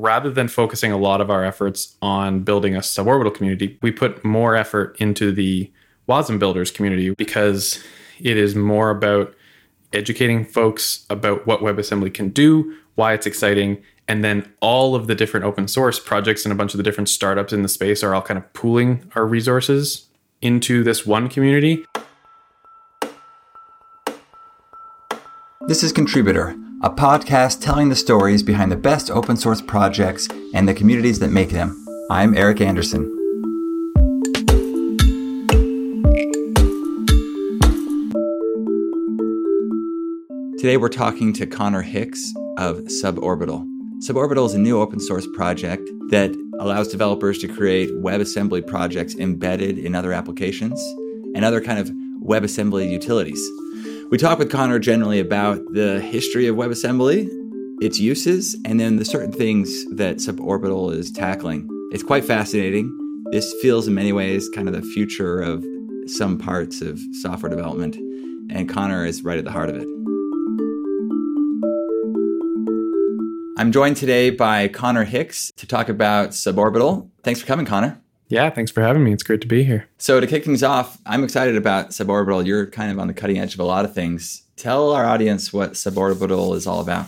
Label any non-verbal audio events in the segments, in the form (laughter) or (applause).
rather than focusing a lot of our efforts on building a suborbital community, we put more effort into the WASM builders community because it is more about educating folks about what WebAssembly can do, why it's exciting, and then all of the different open source projects and a bunch of the different startups in the space are all kind of pooling our resources into this one community. This is Contributor, a podcast telling the stories behind the best open source projects and the communities that make them. I'm Eric Anderson. Today we're talking to Connor Hicks of Suborbital. Suborbital is a new open source project that allows developers to create WebAssembly projects embedded in other applications and other kind of WebAssembly utilities. We talk with Connor generally about the history of WebAssembly, its uses, and then the certain things that Suborbital is tackling. It's quite fascinating. This feels in many ways kind of the future of some parts of software development, and Connor is right at the heart of it. I'm joined today by Connor Hicks to talk about Suborbital. Thanks for coming, Connor. Yeah, thanks for having me. It's great to be here. So, to kick things off, I'm excited about Suborbital. You're kind of on the cutting edge of a lot of things. Tell our audience what Suborbital is all about.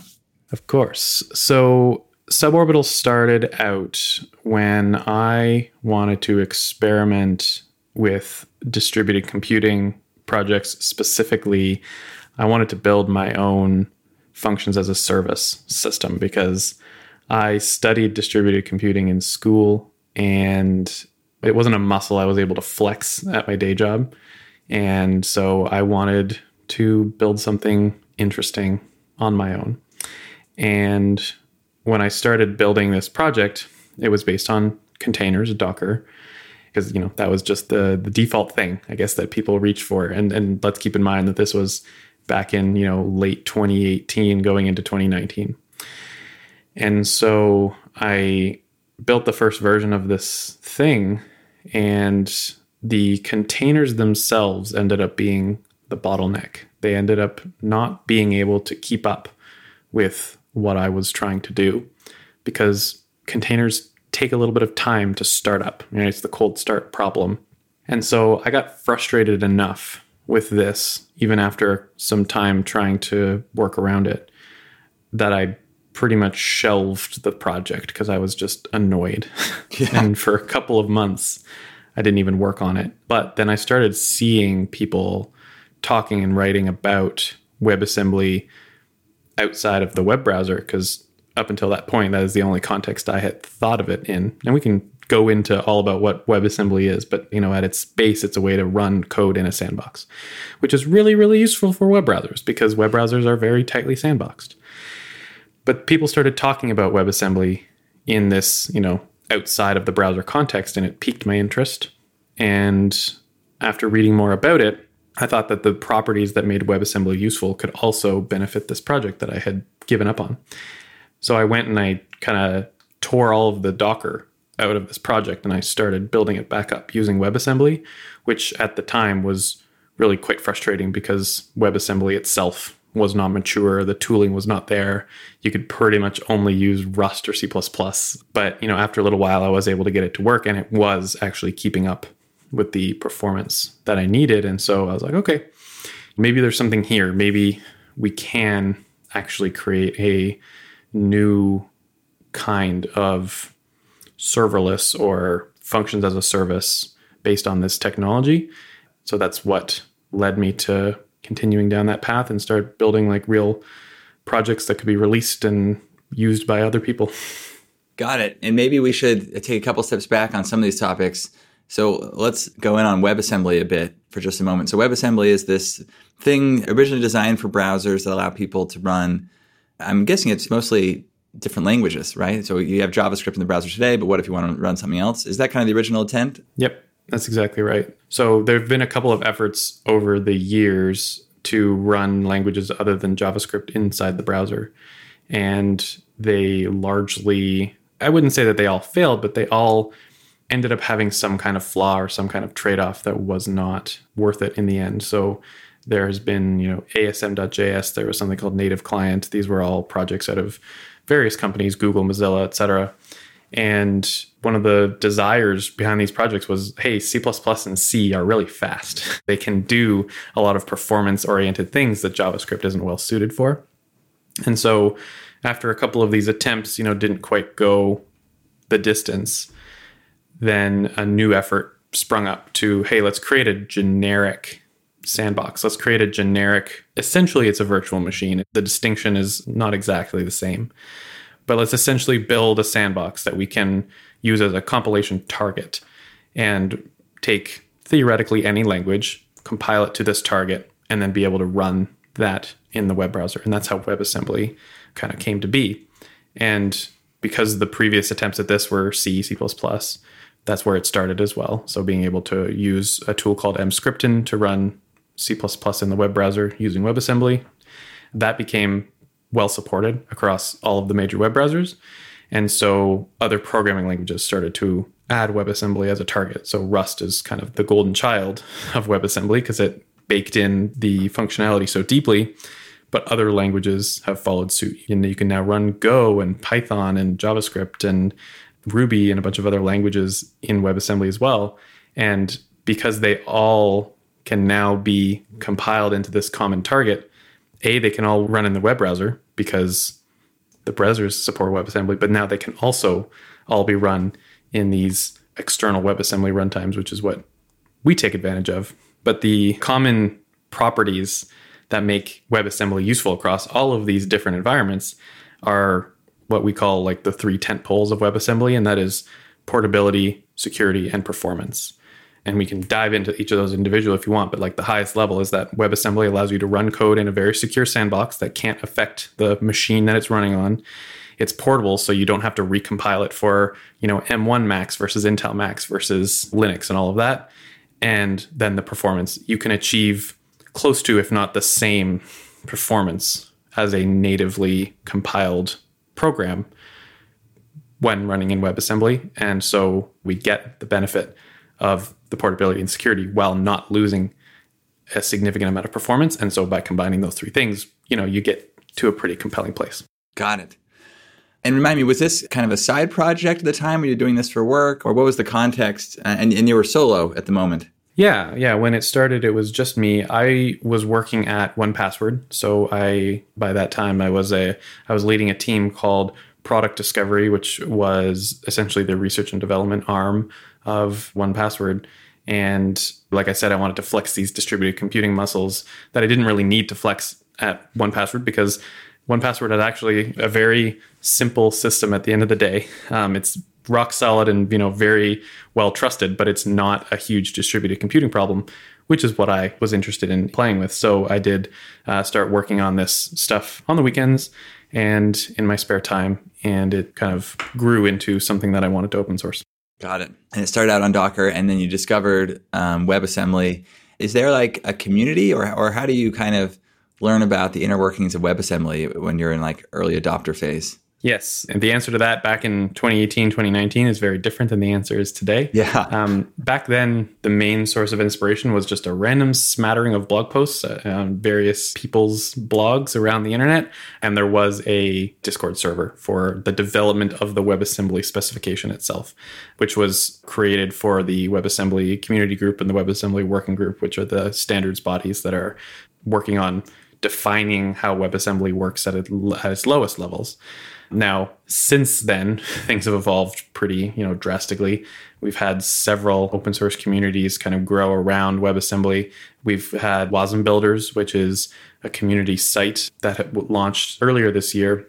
Of course. So, Suborbital started out when I wanted to experiment with distributed computing projects. Specifically, I wanted to build my own functions as a service system because I studied distributed computing in school and it wasn't a muscle I was able to flex at my day job. And so I wanted to build something interesting on my own. And when I started building this project, it was based on containers, Docker, because you know that was just the the default thing, I guess, that people reach for. And and let's keep in mind that this was back in you know late 2018 going into 2019 and so i built the first version of this thing and the containers themselves ended up being the bottleneck. They ended up not being able to keep up with what i was trying to do because containers take a little bit of time to start up. You know, it's the cold start problem. And so i got frustrated enough with this, even after some time trying to work around it, that I pretty much shelved the project because I was just annoyed. (laughs) Yeah. and for a couple of months, I didn't even work on it. But then I started seeing people talking and writing about WebAssembly outside of the web browser because up until that point, that is the only context I had thought of it in. And we can go into all about what WebAssembly is, but you know, at its base, it's a way to run code in a sandbox, which is really, really useful for web browsers because web browsers are very tightly sandboxed. But people started talking about WebAssembly in this, you know, outside of the browser context, and it piqued my interest. And after reading more about it, I thought that the properties that made WebAssembly useful could also benefit this project that I had given up on. So I went and I kind of tore all of the Docker out of this project and I started building it back up using WebAssembly, which at the time was really quite frustrating because WebAssembly itself was not mature, the tooling was not there. You could pretty much only use Rust or C++. But, you know, after a little while I was able to get it to work and it was actually keeping up with the performance that I needed and so I was like, okay, maybe there's something here. Maybe we can actually create a new kind of serverless or functions as a service based on this technology. So that's what led me to continuing down that path and start building like real projects that could be released and used by other people. Got it. And maybe we should take a couple steps back on some of these topics. So let's go in on WebAssembly a bit for just a moment. So WebAssembly is this thing originally designed for browsers that allow people to run. I'm guessing it's mostly different languages, right? So you have JavaScript in the browser today, but what if you want to run something else? Is that kind of the original intent? Yep, that's exactly right. So there have been a couple of efforts over the years to run languages other than JavaScript inside the browser. And they largely, I wouldn't say that they all failed, but they all ended up having some kind of flaw or some kind of trade off that was not worth it in the end. So there has been, you know, ASM.js, there was something called Native Client. These were all projects out of various companies, Google, Mozilla, etc. And one of the desires behind these projects was hey, C and C are really fast. (laughs) they can do a lot of performance oriented things that JavaScript isn't well suited for. And so after a couple of these attempts, you know, didn't quite go the distance, then a new effort sprung up to hey, let's create a generic sandbox. Let's create a generic, essentially, it's a virtual machine. The distinction is not exactly the same, but let's essentially build a sandbox that we can use as a compilation target and take theoretically any language, compile it to this target, and then be able to run that in the web browser. And that's how WebAssembly kind of came to be. And because the previous attempts at this were C, C++, that's where it started as well. So being able to use a tool called Emscripten to run C++ in the web browser using WebAssembly, that became well supported across all of the major web browsers. And so other programming languages started to add WebAssembly as a target. So Rust is kind of the golden child of WebAssembly because it baked in the functionality so deeply. But other languages have followed suit. And you can now run Go and Python and JavaScript and Ruby and a bunch of other languages in WebAssembly as well. And because they all can now be compiled into this common target, A, they can all run in the web browser because the browsers support WebAssembly, but now they can also all be run in these external WebAssembly runtimes, which is what we take advantage of. But the common properties that make WebAssembly useful across all of these different environments are what we call like the three tent poles of WebAssembly, and that is portability, security, and performance. And we can dive into each of those individually if you want, but like the highest level is that WebAssembly allows you to run code in a very secure sandbox that can't affect the machine that it's running on. It's portable, so you don't have to recompile it for, you know, M1 Macs versus Intel Macs versus Linux and all of that. And then the performance, you can achieve close to, if not the same performance as a natively compiled program when running in WebAssembly. And so we get the benefit of the portability and security while not losing a significant amount of performance. And so by combining those three things, you know, you get to a pretty compelling place. Got it. And remind me, was this kind of a side project at the time? Were you doing this for work, or what was the context? And, and you were solo at the moment. Yeah, yeah. When it started, it was just me. I was working at 1Password, so I by that time I was a I was leading a team called Product Discovery, which was essentially the research and development arm of 1Password. And like I said, I wanted to flex these distributed computing muscles that I didn't really need to flex at 1Password because 1Password is actually a very simple system at the end of the day. Um, it's rock solid and you know very well trusted, but it's not a huge distributed computing problem, which is what I was interested in playing with. So I did uh, start working on this stuff on the weekends and in my spare time, and it kind of grew into something that I wanted to open source. Got it. And it started out on Docker, and then you discovered um, WebAssembly. Is there like a community, or or how do you kind of learn about the inner workings of WebAssembly when you're in like early adopter phase? Yes. And the answer to that back in 2018, 2019 is very different than the answer is today. Yeah. Um, back then, the main source of inspiration was just a random smattering of blog posts uh, on various people's blogs around the internet. And there was a Discord server for the development of the WebAssembly specification itself, which was created for the WebAssembly community group and the WebAssembly working group, which are the standards bodies that are working on defining how WebAssembly works at its lowest levels. Now, since then, (laughs) things have evolved pretty, you know, drastically. We've had several open source communities kind of grow around WebAssembly. We've had Wasm Builders, which is a community site that launched earlier this year.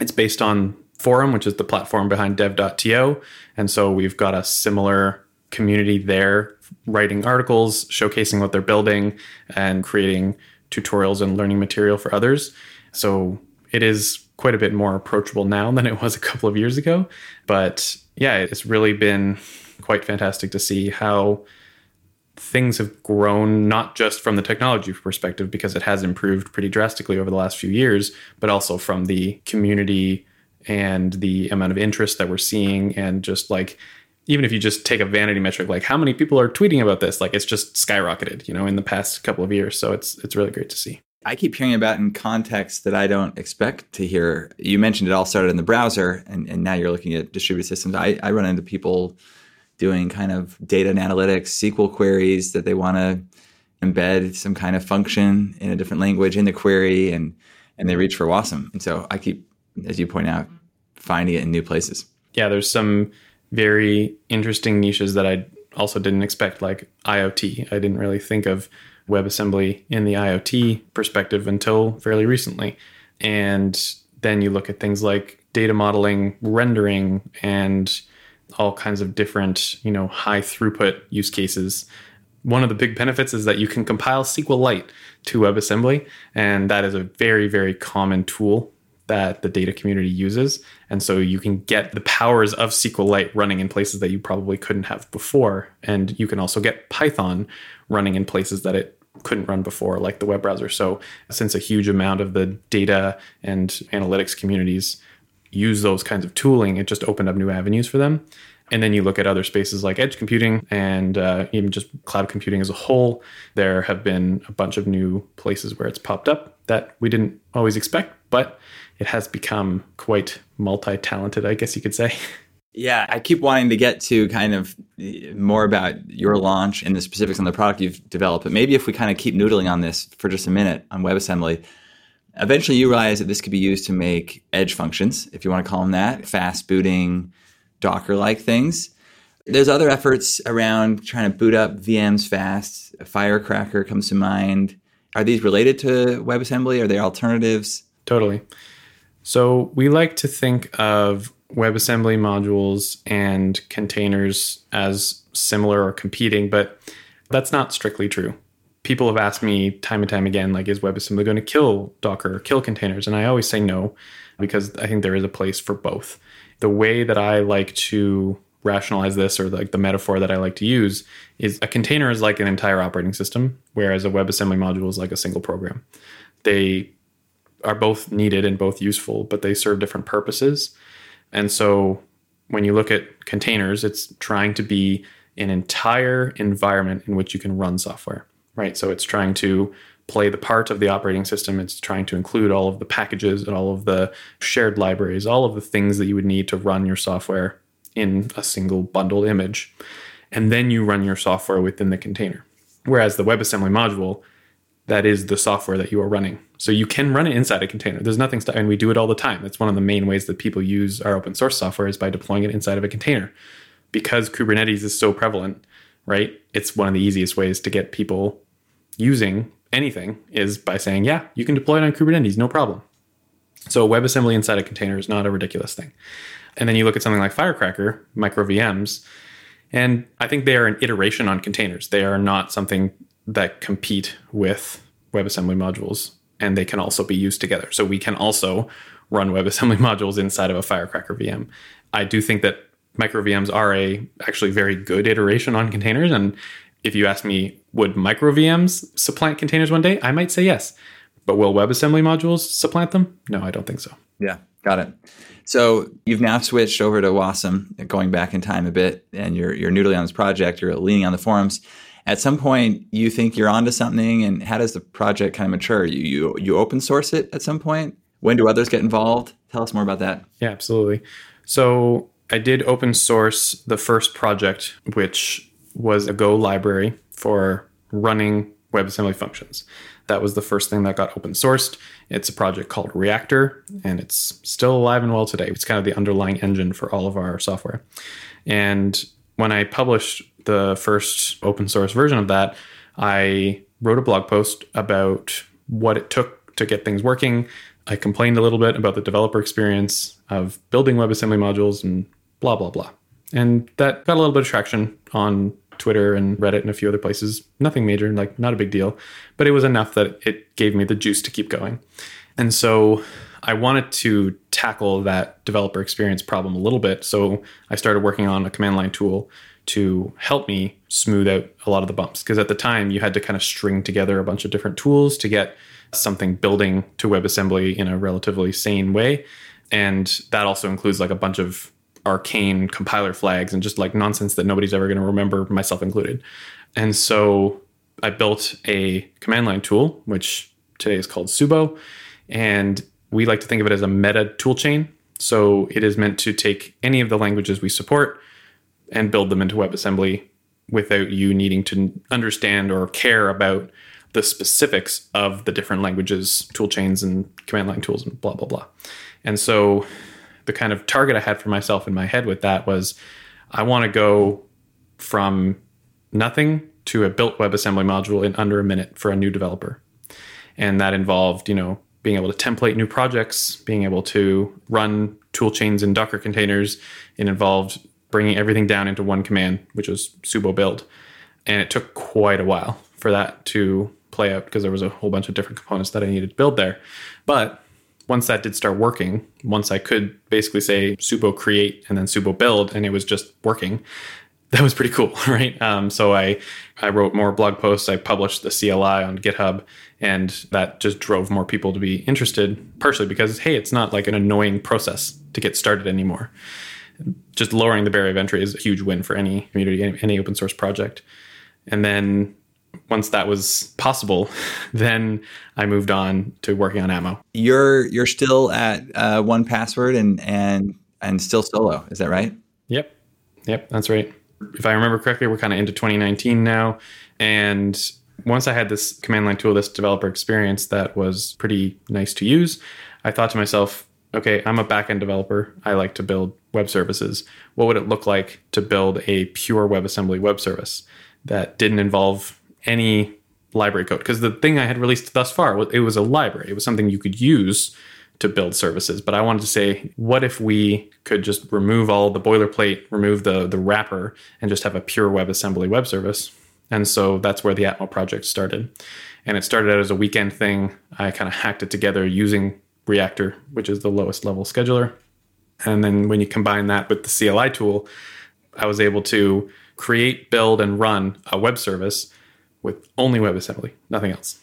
It's based on Forem, which is the platform behind dev.to. And so we've got a similar community there writing articles, showcasing what they're building, and creating tutorials and learning material for others. So it is quite a bit more approachable now than it was a couple of years ago. But yeah, it's really been quite fantastic to see how things have grown, not just from the technology perspective, because it has improved pretty drastically over the last few years, but also from the community and the amount of interest that we're seeing. And just like, even if you just take a vanity metric, like how many people are tweeting about this, like it's just skyrocketed, you know, in the past couple of years. So it's it's really great to see. I keep hearing about in contexts that I don't expect to hear. You mentioned it all started in the browser, and, and now you're looking at distributed systems. I, I run into people doing kind of data and analytics, SQL queries that they want to embed some kind of function in a different language in the query, and and they reach for Wasm. And so I keep, as you point out, finding it in new places. Yeah, there's some very interesting niches that I also didn't expect, like IoT. I didn't really think of WebAssembly in the IoT perspective until fairly recently. And then you look at things like data modeling, rendering, and all kinds of different, you know, high throughput use cases. One of the big benefits is that you can compile SQLite to WebAssembly, and that is a very, very common tool that the data community uses. And so you can get the powers of SQLite running in places that you probably couldn't have before. And you can also get Python running in places that it couldn't run before, like the web browser. So, since a huge amount of the data and analytics communities use those kinds of tooling, it just opened up new avenues for them. And then you look at other spaces like edge computing and uh, even just cloud computing as a whole. There have been a bunch of new places where it's popped up that we didn't always expect, but it has become quite multi talented, I guess you could say. (laughs) Yeah, I keep wanting to get to kind of eh, more about your launch and the specifics on the product you've developed. But maybe if we kind of keep noodling on this for just a minute on WebAssembly, eventually you realize that this could be used to make edge functions, if you want to call them that, fast booting, Docker like things. There's other efforts around trying to boot up VMs fast. Firecracker comes to mind. Are these related to WebAssembly? Are they alternatives? Totally. So we like to think of WebAssembly modules and containers as similar or competing, but that's not strictly true. People have asked me time and time again, like, is WebAssembly going to kill Docker or kill containers? And I always say no, because I think there is a place for both. The way that I like to rationalize this or like the metaphor that I like to use is a container is like an entire operating system, whereas a WebAssembly module is like a single program. They are both needed and both useful, but they serve different purposes. And so when you look at containers, it's trying to be an entire environment in which you can run software, right? So it's trying to play the part of the operating system. It's trying to include all of the packages and all of the shared libraries, all of the things that you would need to run your software in a single bundled image. And then you run your software within the container. Whereas the WebAssembly module, that is the software that you are running. So you can run it inside a container. There's nothing, st- and we do it all the time. That's one of the main ways that people use our open source software is by deploying it inside of a container. Because Kubernetes is so prevalent, right? It's one of the easiest ways to get people using anything is by saying, yeah, you can deploy it on Kubernetes, no problem. So WebAssembly inside a container is not a ridiculous thing. And then you look at something like Firecracker, micro VMs, and I think they are an iteration on containers. They are not something that compete with WebAssembly modules and they can also be used together. So we can also run WebAssembly (laughs) modules inside of a Firecracker VM. I do think that micro VMs are a actually very good iteration on containers. And if you ask me, would micro VMs supplant containers one day? I might say yes. But will WebAssembly modules supplant them? No, I don't think so. Yeah, got it. So you've now switched over to Wasm, going back in time a bit, and you're you're noodling on this project. You're leaning on the forums at some point you think you're onto something and how does the project kind of mature? You you, you open source it at some point? When do others get involved? Tell us more about that. Yeah absolutely. So i did open source the first project which was a go library for running webassembly functions. That was the first thing that got open sourced. It's a project called reactor and it's still alive and well today. It's kind of the underlying engine for all of our software. And when i published the first open source version of that, I wrote a blog post about what it took to get things working. I complained a little bit about the developer experience of building WebAssembly modules and blah, blah, blah. And that got a little bit of traction on Twitter and Reddit and a few other places. Nothing major, like not a big deal, but it was enough that it gave me the juice to keep going. And so I wanted to tackle that developer experience problem a little bit. So I started working on a command line tool to help me smooth out a lot of the bumps. Because at the time, you had to kind of string together a bunch of different tools to get something building to WebAssembly in a relatively sane way. And that also includes like a bunch of arcane compiler flags and just like nonsense that nobody's ever going to remember, myself included. And so I built a command line tool, which today is called Subo. And we like to think of it as a meta toolchain. So it is meant to take any of the languages we support and build them into WebAssembly without you needing to understand or care about the specifics of the different languages, toolchains, and command line tools, and blah, blah, blah. And so the kind of target I had for myself in my head with that was I want to go from nothing to a built WebAssembly module in under a minute for a new developer. And that involved, you know, being able to template new projects, being able to run tool chains in Docker containers. It involved bringing everything down into one command, which was subo build. And it took quite a while for that to play out because there was a whole bunch of different components that I needed to build there. But once that did start working, once I could basically say subo create and then subo build, and it was just working, (laughs) that was pretty cool, (laughs) right? Um, so I I wrote more blog posts. I published the CLI on GitHub, and that just drove more people to be interested. Partially because hey, it's not like an annoying process to get started anymore. Just lowering the barrier of entry is a huge win for any community, any, any open source project. And then once that was possible, (laughs) then I moved on to working on Atmo. You're you're still at uh, 1Password and and and still solo, is that right? Yep, yep, that's right. If I remember correctly, we're kind of into 2019 now, and once I had this command line tool, this developer experience that was pretty nice to use, I thought to myself, okay, I'm a backend developer. I like to build web services. What would it look like to build a pure WebAssembly web service that didn't involve any library code because the thing I had released thus far it was a library. It was something you could use to build services. But I wanted to say, what if we could just remove all the boilerplate, remove the the wrapper, and just have a pure WebAssembly web service? And so that's where the Atmo project started. And it started out as a weekend thing. I kind of hacked it together using Reactor, which is the lowest level scheduler. And then when you combine that with the CLI tool, I was able to create, build, and run a web service with only WebAssembly, nothing else.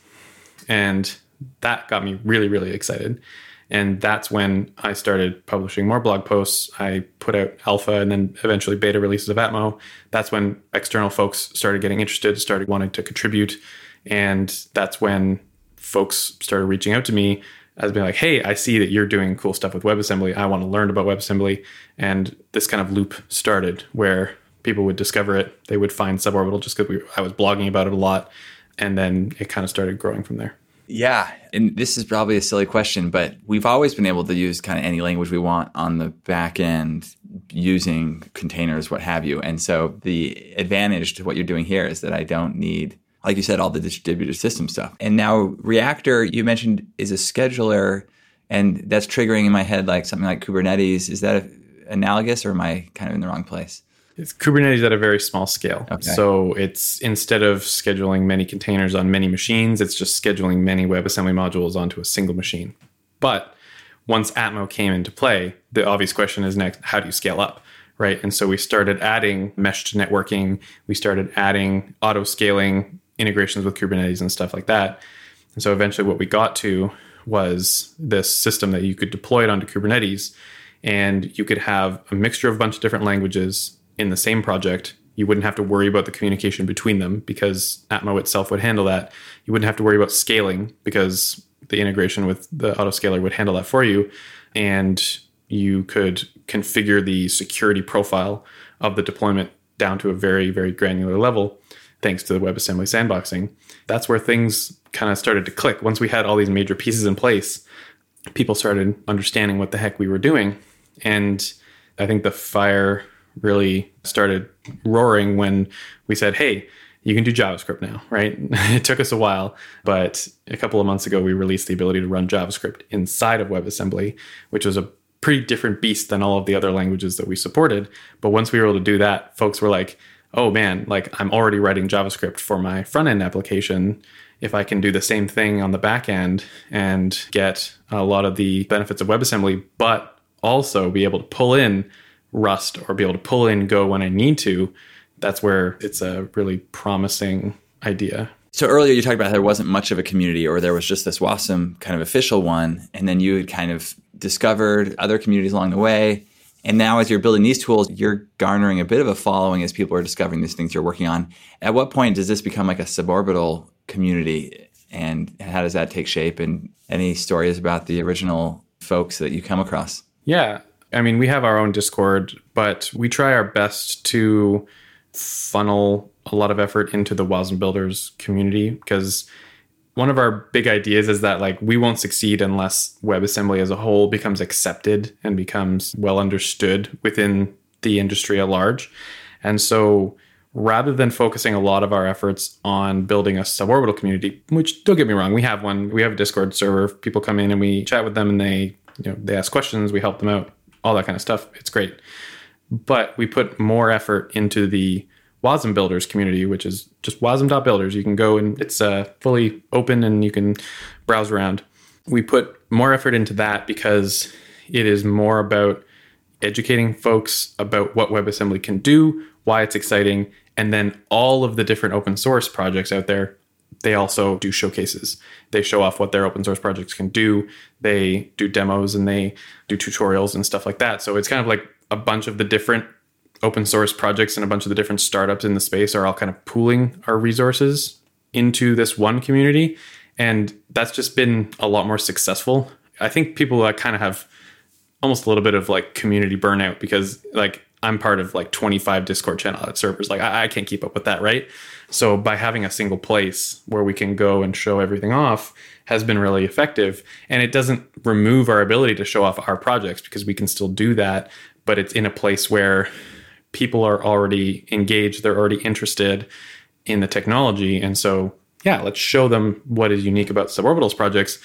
And that got me really, really excited. And that's when I started publishing more blog posts. I put out alpha and then eventually beta releases of Atmo. That's when external folks started getting interested, started wanting to contribute. And that's when folks started reaching out to me as being like, hey, I see that you're doing cool stuff with WebAssembly. I want to learn about WebAssembly. And this kind of loop started where people would discover it. They would find suborbital just because I was blogging about it a lot. And then it kind of started growing from there. Yeah. And this is probably a silly question, but we've always been able to use kind of any language we want on the back end using containers, what have you. And so the advantage to what you're doing here is that I don't need, like you said, all the distributed system stuff. And now Reactor, you mentioned, is a scheduler, and that's triggering in my head like something like Kubernetes. Is that analogous or am I kind of in the wrong place? It's Kubernetes at a very small scale. Okay. So it's instead of scheduling many containers on many machines, it's just scheduling many WebAssembly modules onto a single machine. But once Atmo came into play, the obvious question is next, how do you scale up? Right. And so we started adding meshed networking, we started adding auto scaling integrations with Kubernetes and stuff like that. And so eventually what we got to was this system that you could deploy it onto Kubernetes and you could have a mixture of a bunch of different languages in the same project, you wouldn't have to worry about the communication between them because Atmo itself would handle that. You wouldn't have to worry about scaling because the integration with the autoscaler would handle that for you. And you could configure the security profile of the deployment down to a very, very granular level thanks to the WebAssembly sandboxing. That's where things kind of started to click. Once we had all these major pieces in place, people started understanding what the heck we were doing. And I think the fire really started roaring when we said, hey, you can do JavaScript now, right? (laughs) it took us a while, but a couple of months ago, we released the ability to run JavaScript inside of WebAssembly, which was a pretty different beast than all of the other languages that we supported. But once we were able to do that, folks were like, oh man, like I'm already writing JavaScript for my front end application. If I can do the same thing on the back end and get a lot of the benefits of WebAssembly, but also be able to pull in Rust or be able to pull in Go when I need to, that's where it's a really promising idea. So earlier you talked about there wasn't much of a community or there was just this Wasm kind of official one. And then you had kind of discovered other communities along the way. And now as you're building these tools, you're garnering a bit of a following as people are discovering these things you're working on. At what point does this become like a suborbital community and how does that take shape? And any stories about the original folks that you come across? Yeah. I mean, we have our own Discord, but we try our best to funnel a lot of effort into the WASM Builders community because one of our big ideas is that like we won't succeed unless WebAssembly as a whole becomes accepted and becomes well understood within the industry at large. And so rather than focusing a lot of our efforts on building a suborbital community, which don't get me wrong, we have one. We have a Discord server. People come in and we chat with them and they, you know, they ask questions, we help them out, all that kind of stuff. It's great. But we put more effort into the Wasm Builders community, which is just wasm.builders. You can go and it's uh, fully open and you can browse around. We put more effort into that because it is more about educating folks about what WebAssembly can do, why it's exciting, and then all of the different open source projects out there. They also do showcases. They show off what their open source projects can do. They do demos and they do tutorials and stuff like that. So it's kind of like a bunch of the different open source projects and a bunch of the different startups in the space are all kind of pooling our resources into this one community. And that's just been a lot more successful. I think people uh, kind of have almost a little bit of like community burnout because like I'm part of like 25 Discord channel servers. Like I, I can't keep up with that, right? So by having a single place where we can go and show everything off has been really effective. And it doesn't remove our ability to show off our projects because we can still do that, but it's in a place where people are already engaged, they're already interested in the technology. And so, yeah, let's show them what is unique about suborbitals projects.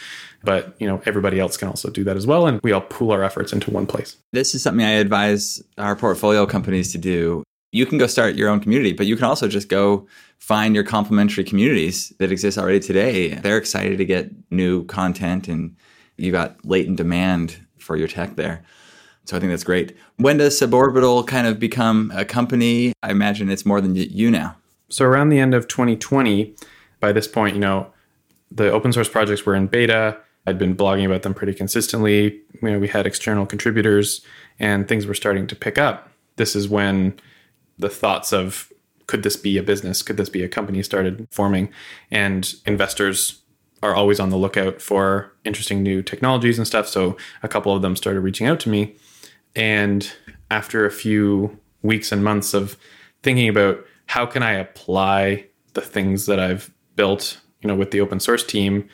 But you know, everybody else can also do that as well, and we all pool our efforts into one place. This is something I advise our portfolio companies to do. You can go start your own community, but you can also just go find your complementary communities that exist already today. They're excited to get new content, and you got latent demand for your tech there. So I think that's great. When does Suborbital kind of become a company? I imagine it's more than you now. So around the end of 2020, by this point, you know, the open source projects were in beta. I'd been blogging about them pretty consistently. You know, we had external contributors and things were starting to pick up. This is when the thoughts of could this be a business? Could this be a company started forming? And investors are always on the lookout for interesting new technologies and stuff. So a couple of them started reaching out to me and after a few weeks and months of thinking about how can I apply the things that I've built, you know, with the open source team,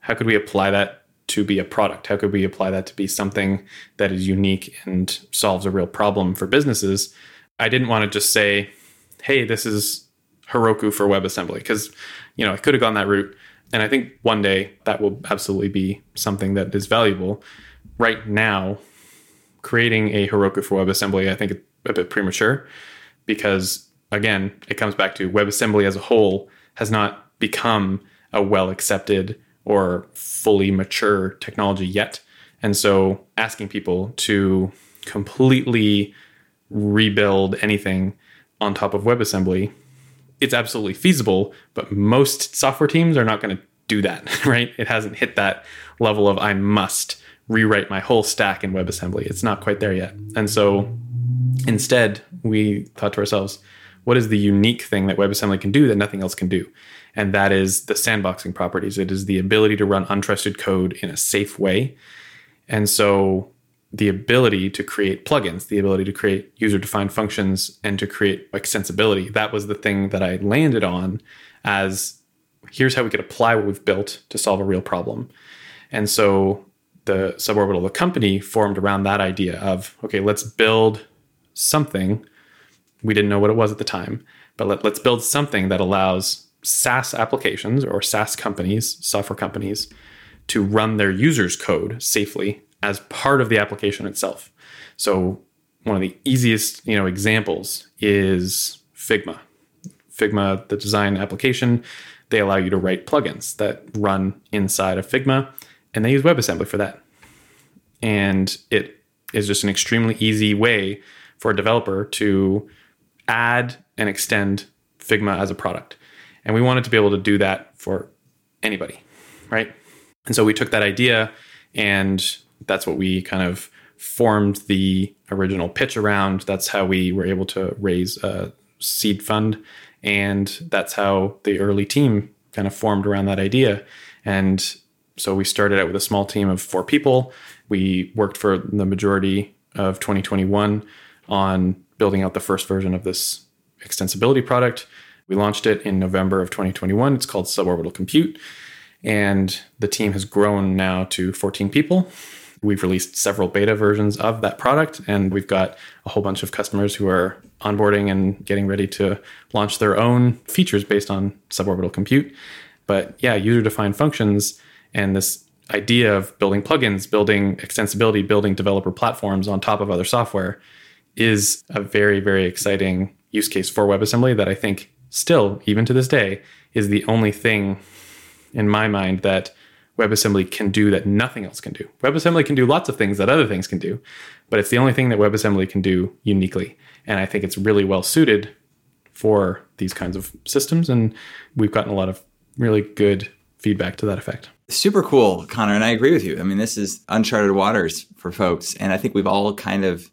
how could we apply that to be a product? How could we apply that to be something that is unique and solves a real problem for businesses? I didn't want to just say, hey, this is Heroku for WebAssembly, because, you know, I could have gone that route. And I think one day that will absolutely be something that is valuable. Right now, creating a Heroku for WebAssembly, I think a bit premature because again, it comes back to WebAssembly as a whole has not become a well accepted or fully mature technology yet. And so asking people to completely rebuild anything on top of WebAssembly, it's absolutely feasible, but most software teams are not going to do that, (laughs) right? It hasn't hit that level of I must rewrite my whole stack in WebAssembly. It's not quite there yet. And so instead, we thought to ourselves, what is the unique thing that WebAssembly can do that nothing else can do? And that is the sandboxing properties. It is the ability to run untrusted code in a safe way. And so the ability to create plugins, the ability to create user defined functions and to create extensibility, that was the thing that I landed on as here's how we could apply what we've built to solve a real problem. And so the suborbital the company formed around that idea of okay let's build something. We didn't know what it was at the time but let, let's build something that allows saas applications or saas companies software companies to run their users code safely as part of the application itself. So one of the easiest you know examples is figma. Figma the design application they allow you to write plugins that run inside of figma and they use WebAssembly for that. And it is just an extremely easy way for a developer to add and extend Figma as a product. And we wanted to be able to do that for anybody, right? And so we took that idea and that's what we kind of formed the original pitch around. That's how we were able to raise a seed fund. And that's how the early team kind of formed around that idea. And so we started out with a small team of four people. We worked for the majority of 2021 on building out the first version of this extensibility product. We launched it in November of 2021. It's called Suborbital Compute. And the team has grown now to 14 people. We've released several beta versions of that product, and we've got a whole bunch of customers who are onboarding and getting ready to launch their own features based on suborbital compute. But yeah, user defined functions and this idea of building plugins, building extensibility, building developer platforms on top of other software is a very, very exciting use case for WebAssembly that I think still, even to this day, is the only thing in my mind that WebAssembly can do that nothing else can do. WebAssembly can do lots of things that other things can do, but it's the only thing that WebAssembly can do uniquely. And I think it's really well suited for these kinds of systems. And we've gotten a lot of really good feedback to that effect. Super cool, Connor. And I agree with you. I mean, this is uncharted waters for folks. And I think we've all kind of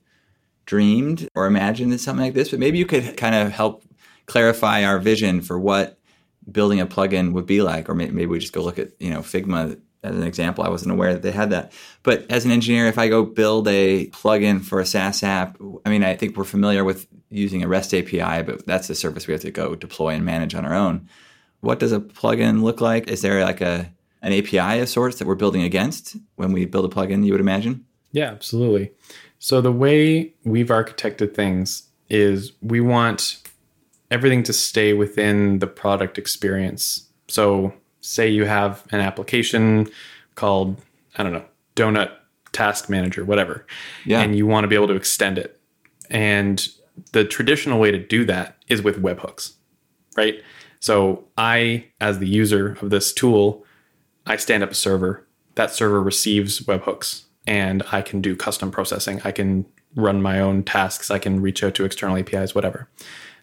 dreamed or imagined something like this, but maybe you could kind of help clarify our vision for what building a plugin would be like, or maybe we just go look at you know Figma as an example. I wasn't aware that they had that. But as an engineer, if I go build a plugin for a SaaS app, I mean, I think we're familiar with using a REST API, but that's the service we have to go deploy and manage on our own. What does a plugin look like? Is there like a an API of sorts that we're building against when we build a plugin? You would imagine. Yeah, absolutely. So the way we've architected things is we want everything to stay within the product experience. So, say you have an application called, I don't know, Donut Task Manager, whatever, yeah. and you want to be able to extend it. And the traditional way to do that is with webhooks, right? So, I, as the user of this tool, I stand up a server. That server receives webhooks and I can do custom processing. I can run my own tasks. I can reach out to external APIs, whatever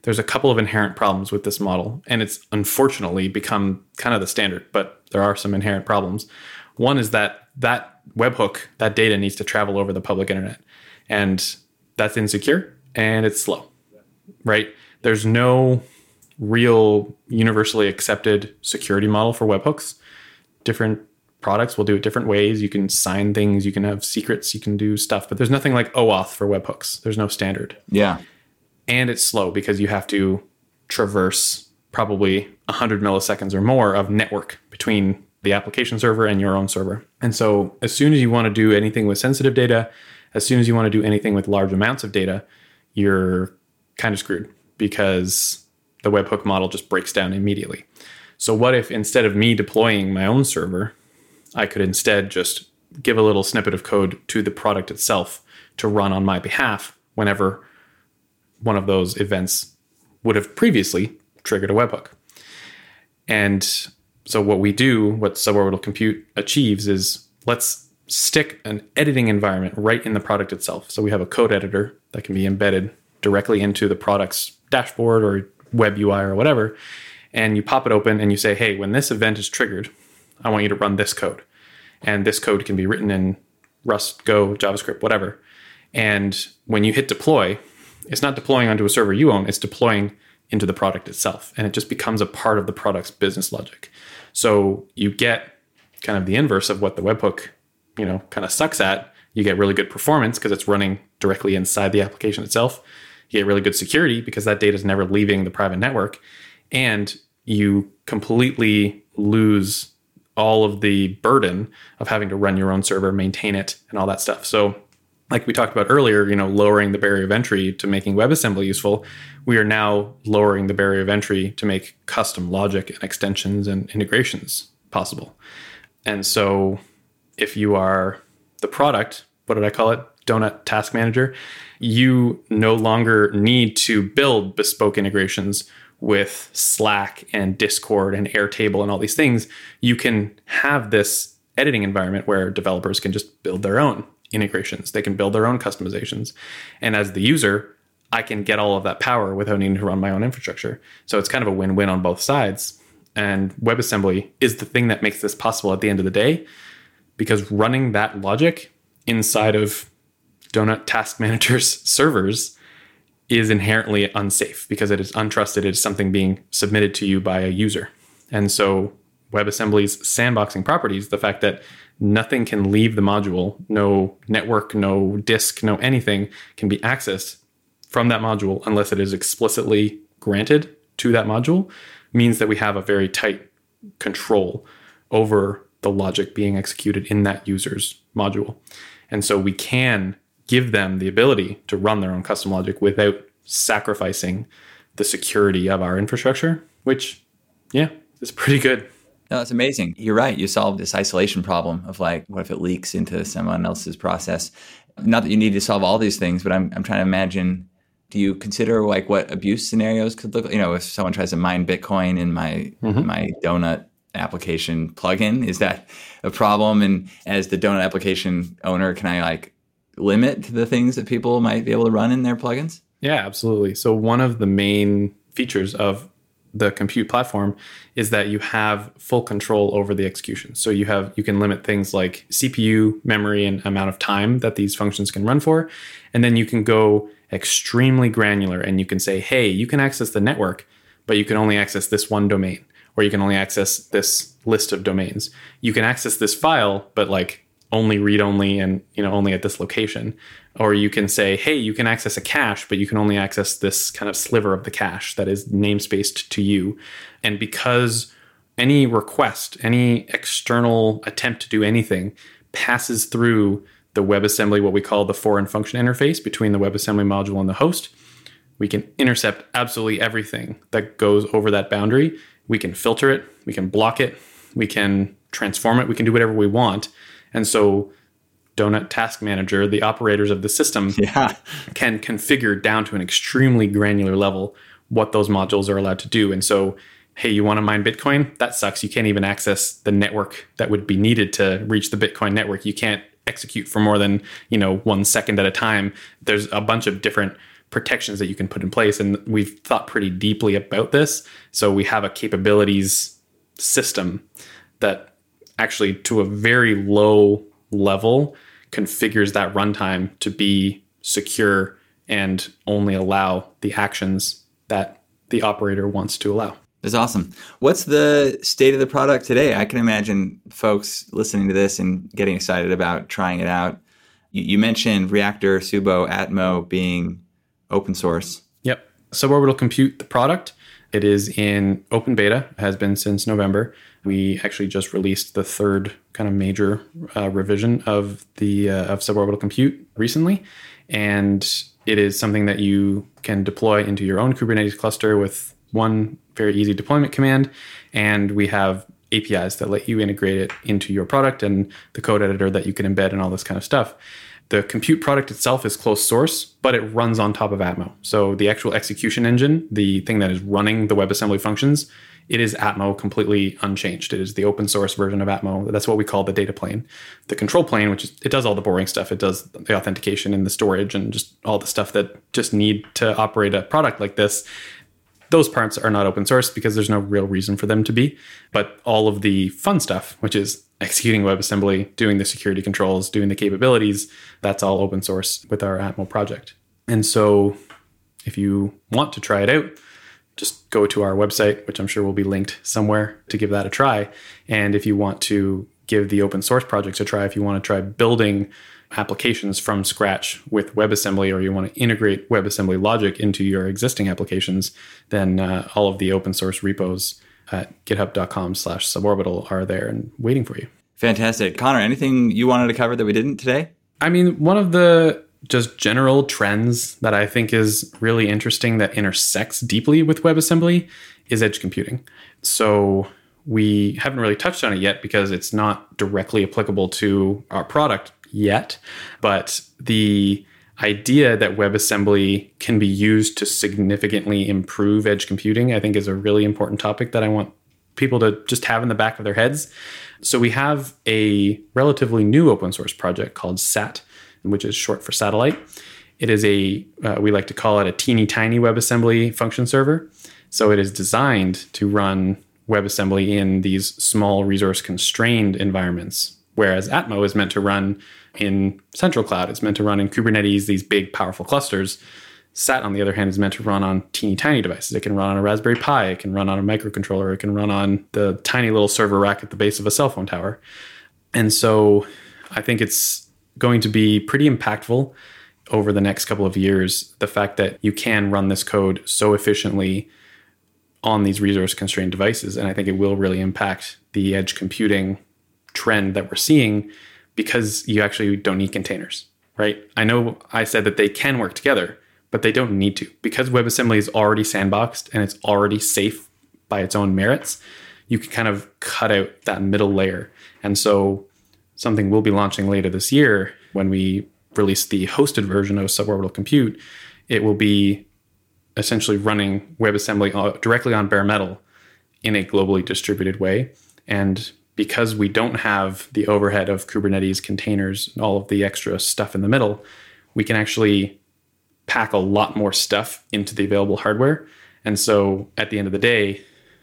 there's a couple of inherent problems with this model, and it's unfortunately become kind of the standard, but there are some inherent problems. One is that that webhook, that data needs to travel over the public internet, and that's insecure and it's slow, right? There's no real universally accepted security model for webhooks. Different products will do it different ways. You can sign things, you can have secrets, you can do stuff, but there's nothing like OAuth for webhooks. There's no standard. Yeah and it's slow because you have to traverse probably 100 milliseconds or more of network between the application server and your own server. And so, as soon as you want to do anything with sensitive data, as soon as you want to do anything with large amounts of data, you're kind of screwed because the webhook model just breaks down immediately. So, what if instead of me deploying my own server, I could instead just give a little snippet of code to the product itself to run on my behalf whenever one of those events would have previously triggered a webhook. And so what we do, what suborbital compute achieves is let's stick an editing environment right in the product itself. So we have a code editor that can be embedded directly into the product's dashboard or web UI or whatever. And you pop it open and you say, hey, when this event is triggered, I want you to run this code. And this code can be written in Rust, Go, JavaScript, whatever. And when you hit deploy, it's not deploying onto a server you own, it's deploying into the product itself. And it just becomes a part of the product's business logic. So you get kind of the inverse of what the webhook, you know, kind of sucks at. You get really good performance because it's running directly inside the application itself. You get really good security because that data is never leaving the private network. And you completely lose all of the burden of having to run your own server, maintain it, and all that stuff. So like we talked about earlier, you know, lowering the barrier of entry to making WebAssembly useful, we are now lowering the barrier of entry to make custom logic and extensions and integrations possible. And so if you are the product, what did I call it? Donut Task Manager, you no longer need to build bespoke integrations with Slack and Discord and Airtable and all these things. You can have this editing environment where developers can just build their own integrations. They can build their own customizations. And as the user, I can get all of that power without needing to run my own infrastructure. So it's kind of a win win on both sides. And WebAssembly is the thing that makes this possible at the end of the day because running that logic inside of Donut Task (laughs) Manager's servers is inherently unsafe because it is untrusted. It is something being submitted to you by a user. And so WebAssembly's sandboxing properties, the fact that nothing can leave the module, no network, no disk, no anything can be accessed from that module unless it is explicitly granted to that module, means that we have a very tight control over the logic being executed in that user's module. And so we can give them the ability to run their own custom logic without sacrificing the security of our infrastructure, which, yeah, is pretty good. No, it's amazing. You're right. You solved this isolation problem of like, what if it leaks into someone else's process? Not that you need to solve all these things, but I'm, I'm trying to imagine do you consider like what abuse scenarios could look like? You know, if someone tries to mine Bitcoin in my mm-hmm. my donut application plugin, is that a problem? And as the donut application owner, can I like limit to the things that people might be able to run in their plugins? Yeah, absolutely. So one of the main features of the compute platform is that you have full control over the execution. So you have you can limit things like CPU, memory, and amount of time that these functions can run for, and then you can go extremely granular and you can say, "Hey, you can access the network, but you can only access this one domain, or you can only access this list of domains. You can access this file, but like only read only and you know only at this location. Or you can say hey you can access a cache but you can only access this kind of sliver of the cache that is namespaced to you. And because any request any external attempt to do anything passes through the webassembly what we call the foreign function interface between the webassembly module and the host we can intercept absolutely everything that goes over that boundary. We can filter it. We can block it. We can transform it. We can do whatever we want and so Donut Task Manager, the operators of the system, (laughs) yeah. can configure down to an extremely granular level what those modules are allowed to do. And so, hey, you want to mine Bitcoin? That sucks. You can't even access the network that would be needed to reach the Bitcoin network. You can't execute for more than, you know, one second at a time. There's a bunch of different protections that you can put in place. And we've thought pretty deeply about this. So we have a capabilities system that actually to a very low level configures that runtime to be secure and only allow the actions that the operator wants to allow. That's awesome. What's the state of the product today? I can imagine folks listening to this and getting excited about trying it out. You, you mentioned Reactr, Subo, Atmo being open source. Yep. Suborbital Compute, the product, it is in open beta, has been since November we actually just released the third kind of major uh, revision of the uh, of suborbital compute recently, and it is something that you can deploy into your own Kubernetes cluster with one very easy deployment command, and we have APIs that let you integrate it into your product and the code editor that you can embed and all this kind of stuff. The compute product itself is closed source, but it runs on top of Atmo. So the actual execution engine, the thing that is running the WebAssembly functions, it is Atmo completely unchanged. It is the open source version of Atmo. That's what we call the data plane. The control plane, which is, it does all the boring stuff. It does the authentication and the storage and just all the stuff that just need to operate a product like this. Those parts are not open source because there's no real reason for them to be. But all of the fun stuff, which is executing WebAssembly, doing the security controls, doing the capabilities, that's all open source with our Atmo project. And so if you want to try it out, just go to our website, which I'm sure will be linked somewhere to give that a try. And if you want to give the open source projects a try, if you want to try building applications from scratch with WebAssembly or you want to integrate WebAssembly logic into your existing applications, then uh, all of the open source repos at github.com slash suborbital are there and waiting for you. Fantastic. Connor, anything you wanted to cover that we didn't today? I mean, one of the just general trends that I think is really interesting that intersects deeply with WebAssembly is edge computing. So we haven't really touched on it yet because it's not directly applicable to our product yet. But the idea that WebAssembly can be used to significantly improve edge computing, I think, is a really important topic that I want people to just have in the back of their heads. So we have a relatively new open source project called SAT, which is short for satellite. It is a, uh, we like to call it a teeny tiny WebAssembly function server. So it is designed to run WebAssembly in these small resource constrained environments, whereas Atmo is meant to run in central cloud. It's meant to run in Kubernetes, these big, powerful clusters. SAT, on the other hand, is meant to run on teeny tiny devices. It can run on a Raspberry Pi, it can run on a microcontroller, it can run on the tiny little server rack at the base of a cell phone tower. And so I think it's going to be pretty impactful over the next couple of years the fact that you can run this code so efficiently on these resource constrained devices. And I think it will really impact the edge computing trend that we're seeing because you actually don't need containers, right? I know I said that they can work together, but they don't need to. Because WebAssembly is already sandboxed and it's already safe by its own merits, you can kind of cut out that middle layer. And so something we'll be launching later this year when we release the hosted version of suborbital compute, it will be essentially running WebAssembly uh, directly on bare metal in a globally distributed way. And because we don't have the overhead of Kubernetes containers and all of the extra stuff in the middle, we can actually pack a lot more stuff into the available hardware. And so at the end of the day,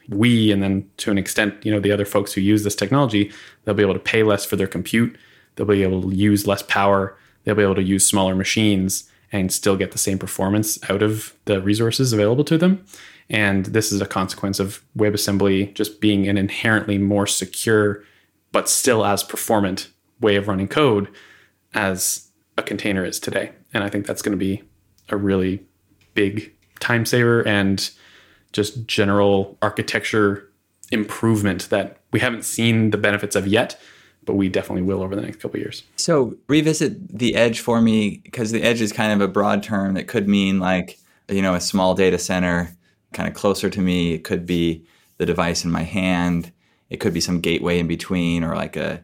we and then to an extent, you know, the other folks who use this technology, they'll be able to pay less for their compute, they'll be able to use less power, they'll be able to use smaller machines and still get the same performance out of the resources available to them. And this is a consequence of WebAssembly just being an inherently more secure, but still as performant way of running code as a container is today. And I think that's going to be a really big time saver and just general architecture improvement that we haven't seen the benefits of yet, but we definitely will over the next couple years. So revisit the edge for me because the edge is kind of a broad term that could mean like you know a small data center kind of closer to me. It could be the device in my hand. It could be some gateway in between or like a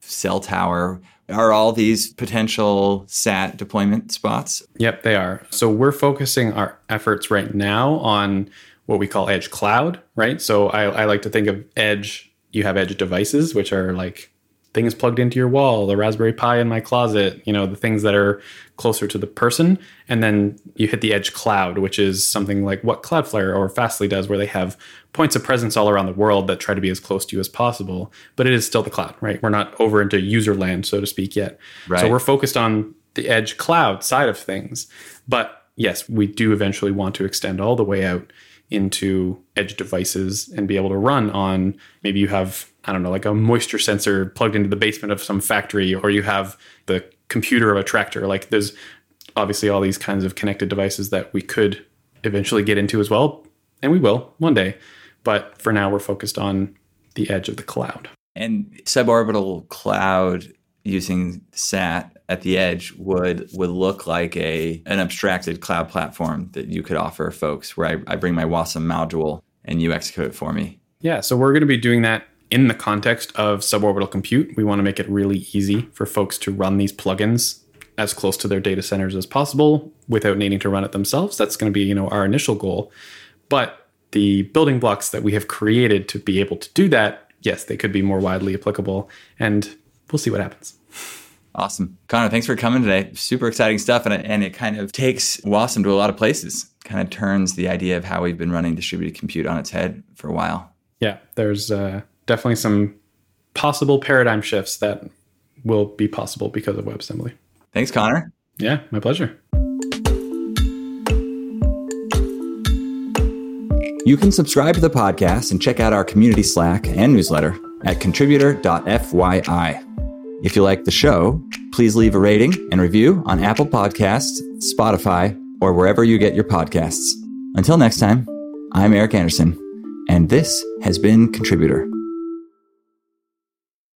cell tower. Are all these potential SAT deployment spots? Yep, they are. So we're focusing our efforts right now on what we call edge cloud, right? So I, I like to think of edge, you have edge devices, which are like things plugged into your wall, the Raspberry Pi in my closet, you know, the things that are closer to the person. And then you hit the edge cloud, which is something like what Cloudflare or Fastly does, where they have points of presence all around the world that try to be as close to you as possible. But it is still the cloud, right? We're not over into user land, so to speak, yet. Right. So we're focused on the edge cloud side of things. But yes, we do eventually want to extend all the way out into edge devices and be able to run on maybe you have I don't know, like a moisture sensor plugged into the basement of some factory, or you have the computer of a tractor. Like there's obviously all these kinds of connected devices that we could eventually get into as well, and we will one day. But for now, we're focused on the edge of the cloud. And suborbital cloud using SAT at the edge would would look like a an abstracted cloud platform that you could offer folks where I, I bring my Wasm module and you execute it for me. Yeah, so we're going to be doing that in the context of suborbital compute, we want to make it really easy for folks to run these plugins as close to their data centers as possible without needing to run it themselves. That's going to be, you know, our initial goal. But the building blocks that we have created to be able to do that, yes, they could be more widely applicable and we'll see what happens. Awesome. Connor, thanks for coming today. Super exciting stuff. And it, and it kind of takes Wasm to a lot of places, kind of turns the idea of how we've been running distributed compute on its head for a while. Yeah, there's uh, definitely some possible paradigm shifts that will be possible because of WebAssembly. Thanks, Connor. Yeah, my pleasure. You can subscribe to the podcast and check out our community Slack and newsletter at contributor.fyi. If you like the show, please leave a rating and review on Apple Podcasts, Spotify, or wherever you get your podcasts. Until next time, I'm Eric Anderson, and this has been Contributor.